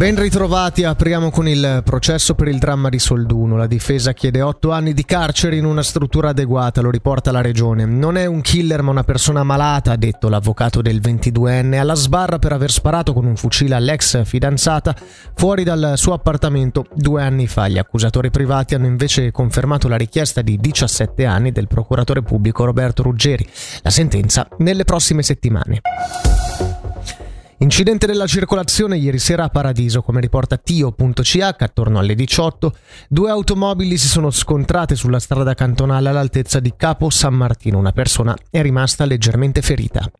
Ben ritrovati, apriamo con il processo per il dramma di Solduno. La difesa chiede otto anni di carcere in una struttura adeguata, lo riporta la regione. Non è un killer ma una persona malata, ha detto l'avvocato del 22enne, alla sbarra per aver sparato con un fucile all'ex fidanzata fuori dal suo appartamento due anni fa. Gli accusatori privati hanno invece confermato la richiesta di 17 anni del procuratore pubblico Roberto Ruggeri. La sentenza nelle prossime settimane. Incidente della circolazione ieri sera a Paradiso, come riporta Tio.ch, attorno alle 18, due automobili si sono scontrate sulla strada cantonale all'altezza di Capo San Martino. Una persona è rimasta leggermente ferita.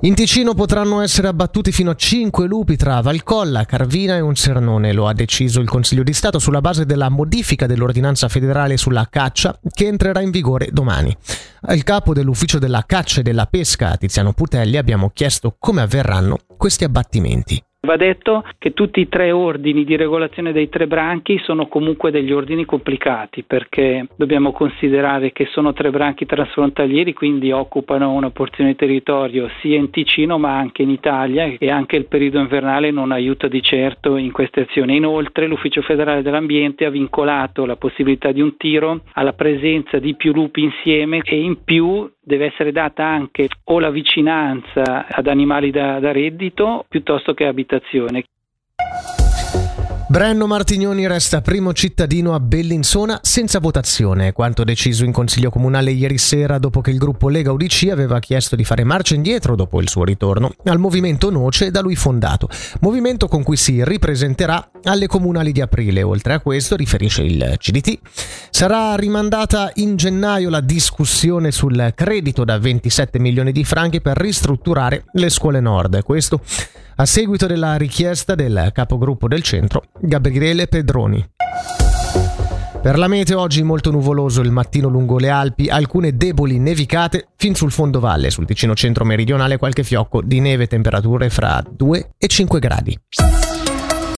In Ticino potranno essere abbattuti fino a 5 lupi tra Valcolla, Carvina e un Cernone, lo ha deciso il Consiglio di Stato sulla base della modifica dell'ordinanza federale sulla caccia che entrerà in vigore domani. Al capo dell'ufficio della caccia e della pesca, Tiziano Putelli, abbiamo chiesto come avverranno questi abbattimenti. Va detto che tutti i tre ordini di regolazione dei tre branchi sono comunque degli ordini complicati perché dobbiamo considerare che sono tre branchi trasfrontalieri, quindi occupano una porzione di territorio sia in Ticino ma anche in Italia e anche il periodo invernale non aiuta di certo in queste azioni. Inoltre l'Ufficio federale dell'ambiente ha vincolato la possibilità di un tiro alla presenza di più lupi insieme e in più deve essere data anche o la vicinanza ad animali da, da reddito piuttosto che abitazione. Brenno Martignoni resta primo cittadino a Bellinzona senza votazione, quanto deciso in Consiglio Comunale ieri sera dopo che il gruppo Lega UDC aveva chiesto di fare marcia indietro dopo il suo ritorno al movimento Noce da lui fondato, movimento con cui si ripresenterà alle comunali di aprile. Oltre a questo, riferisce il CDT, sarà rimandata in gennaio la discussione sul credito da 27 milioni di franchi per ristrutturare le scuole nord. Questo a seguito della richiesta del capogruppo del centro, Gabriele Pedroni. Per la meteo oggi molto nuvoloso il mattino lungo le Alpi, alcune deboli nevicate fin sul fondovalle, sul Ticino centro meridionale qualche fiocco di neve, temperature fra 2 e 5 gradi.